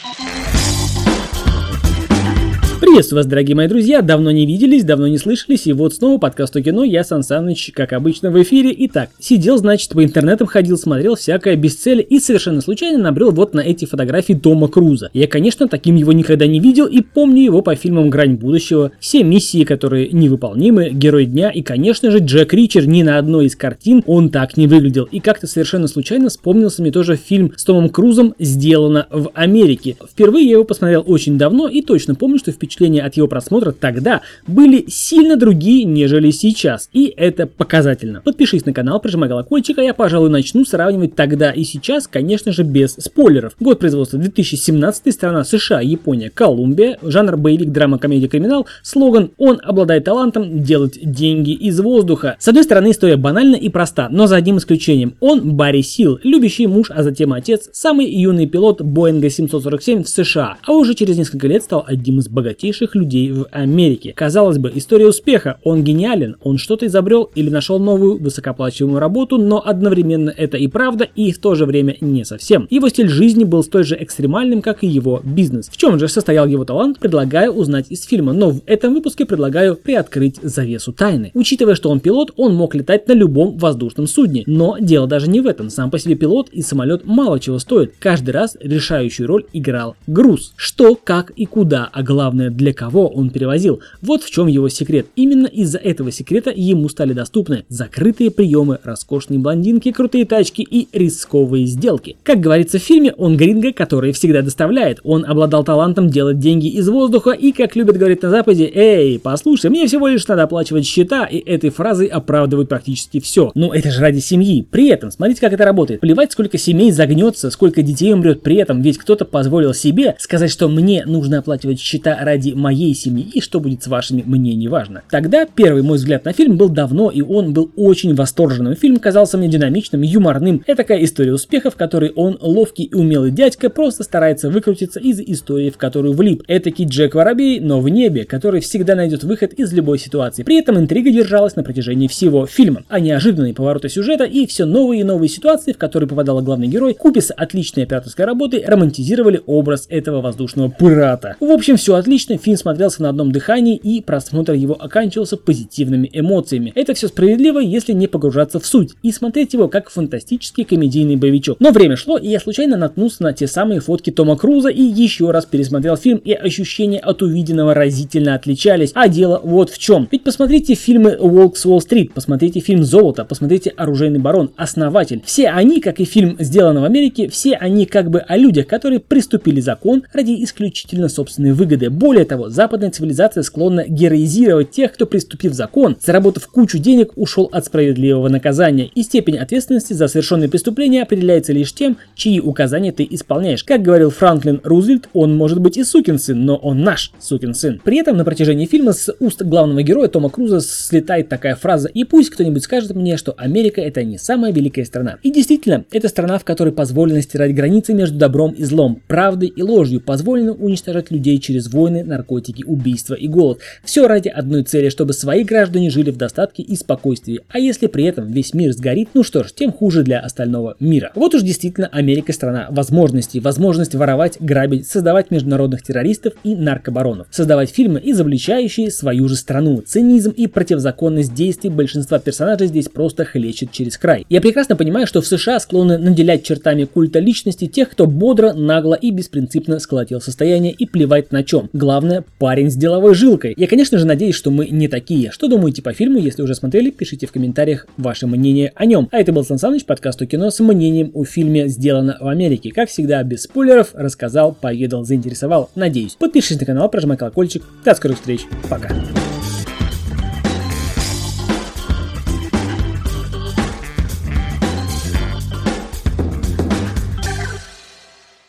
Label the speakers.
Speaker 1: Thank you. Приветствую вас, дорогие мои друзья, давно не виделись, давно не слышались, и вот снова подкаст о кино, я Сан Саныч, как обычно, в эфире. Итак, сидел, значит, по интернетам ходил, смотрел всякое без цели и совершенно случайно набрел вот на эти фотографии Тома Круза. Я, конечно, таким его никогда не видел и помню его по фильмам «Грань будущего», все миссии, которые невыполнимы, Герой дня и, конечно же, Джек Ричер ни на одной из картин он так не выглядел. И как-то совершенно случайно вспомнился мне тоже фильм с Томом Крузом «Сделано в Америке». Впервые я его посмотрел очень давно и точно помню, что впечатление впечатления от его просмотра тогда были сильно другие, нежели сейчас. И это показательно. Подпишись на канал, прижимай колокольчик, а я, пожалуй, начну сравнивать тогда и сейчас, конечно же, без спойлеров. Год производства 2017, страна США, Япония, Колумбия, жанр боевик, драма, комедия, криминал, слоган «Он обладает талантом делать деньги из воздуха». С одной стороны, история банальна и проста, но за одним исключением. Он Барри Сил, любящий муж, а затем отец, самый юный пилот Боинга 747 в США, а уже через несколько лет стал одним из богатейших богатейших людей в Америке. Казалось бы, история успеха. Он гениален, он что-то изобрел или нашел новую высокооплачиваемую работу, но одновременно это и правда, и в то же время не совсем. Его стиль жизни был столь же экстремальным, как и его бизнес. В чем же состоял его талант, предлагаю узнать из фильма, но в этом выпуске предлагаю приоткрыть завесу тайны. Учитывая, что он пилот, он мог летать на любом воздушном судне. Но дело даже не в этом. Сам по себе пилот и самолет мало чего стоит. Каждый раз решающую роль играл груз. Что, как и куда, а главное для кого он перевозил. Вот в чем его секрет. Именно из-за этого секрета ему стали доступны закрытые приемы, роскошные блондинки, крутые тачки и рисковые сделки. Как говорится в фильме, он гринго, который всегда доставляет. Он обладал талантом делать деньги из воздуха и, как любят говорить на Западе, «Эй, послушай, мне всего лишь надо оплачивать счета», и этой фразой оправдывают практически все. Но это же ради семьи. При этом, смотрите, как это работает. Плевать, сколько семей загнется, сколько детей умрет при этом, ведь кто-то позволил себе сказать, что мне нужно оплачивать счета ради ради моей семьи и что будет с вашими, мне не важно. Тогда первый мой взгляд на фильм был давно, и он был очень восторженным. Фильм казался мне динамичным, юморным. Это такая история успеха, в которой он ловкий и умелый дядька просто старается выкрутиться из истории, в которую влип. Этакий Джек Воробей, но в небе, который всегда найдет выход из любой ситуации. При этом интрига держалась на протяжении всего фильма. А неожиданные повороты сюжета и все новые и новые ситуации, в которые попадал главный герой, купе с отличной операторской работой, романтизировали образ этого воздушного пирата. В общем, все отлично, фильм смотрелся на одном дыхании и просмотр его оканчивался позитивными эмоциями. Это все справедливо, если не погружаться в суть и смотреть его как фантастический комедийный боевичок. Но время шло, и я случайно наткнулся на те самые фотки Тома Круза и еще раз пересмотрел фильм, и ощущения от увиденного разительно отличались. А дело вот в чем. Ведь посмотрите фильмы «Волк с Уолл-стрит», посмотрите фильм «Золото», посмотрите «Оружейный барон», «Основатель». Все они, как и фильм «Сделано в Америке», все они как бы о людях, которые приступили закон ради исключительно собственной выгоды. Более того, западная цивилизация склонна героизировать тех, кто, приступив закон, заработав кучу денег, ушел от справедливого наказания, и степень ответственности за совершенные преступления определяется лишь тем, чьи указания ты исполняешь. Как говорил Франклин Рузвельт, он может быть и сукин сын, но он наш сукин сын. При этом на протяжении фильма с уст главного героя Тома Круза слетает такая фраза «И пусть кто-нибудь скажет мне, что Америка это не самая великая страна». И действительно, это страна, в которой позволено стирать границы между добром и злом, правдой и ложью, позволено уничтожать людей через войны, наркотики, убийства и голод. Все ради одной цели, чтобы свои граждане жили в достатке и спокойствии. А если при этом весь мир сгорит, ну что ж, тем хуже для остального мира. Вот уж действительно Америка страна возможностей. Возможность воровать, грабить, создавать международных террористов и наркобаронов. Создавать фильмы, изобличающие свою же страну. Цинизм и противозаконность действий большинства персонажей здесь просто хлещет через край. Я прекрасно понимаю, что в США склонны наделять чертами культа личности тех, кто бодро, нагло и беспринципно сколотил состояние и плевать на чем. Главное главное, парень с деловой жилкой. Я, конечно же, надеюсь, что мы не такие. Что думаете по фильму? Если уже смотрели, пишите в комментариях ваше мнение о нем. А это был Сан Саныч, подкаст о кино с мнением о фильме «Сделано в Америке». Как всегда, без спойлеров, рассказал, поведал, заинтересовал. Надеюсь. Подпишитесь на канал, прожимай колокольчик. До скорых встреч. Пока.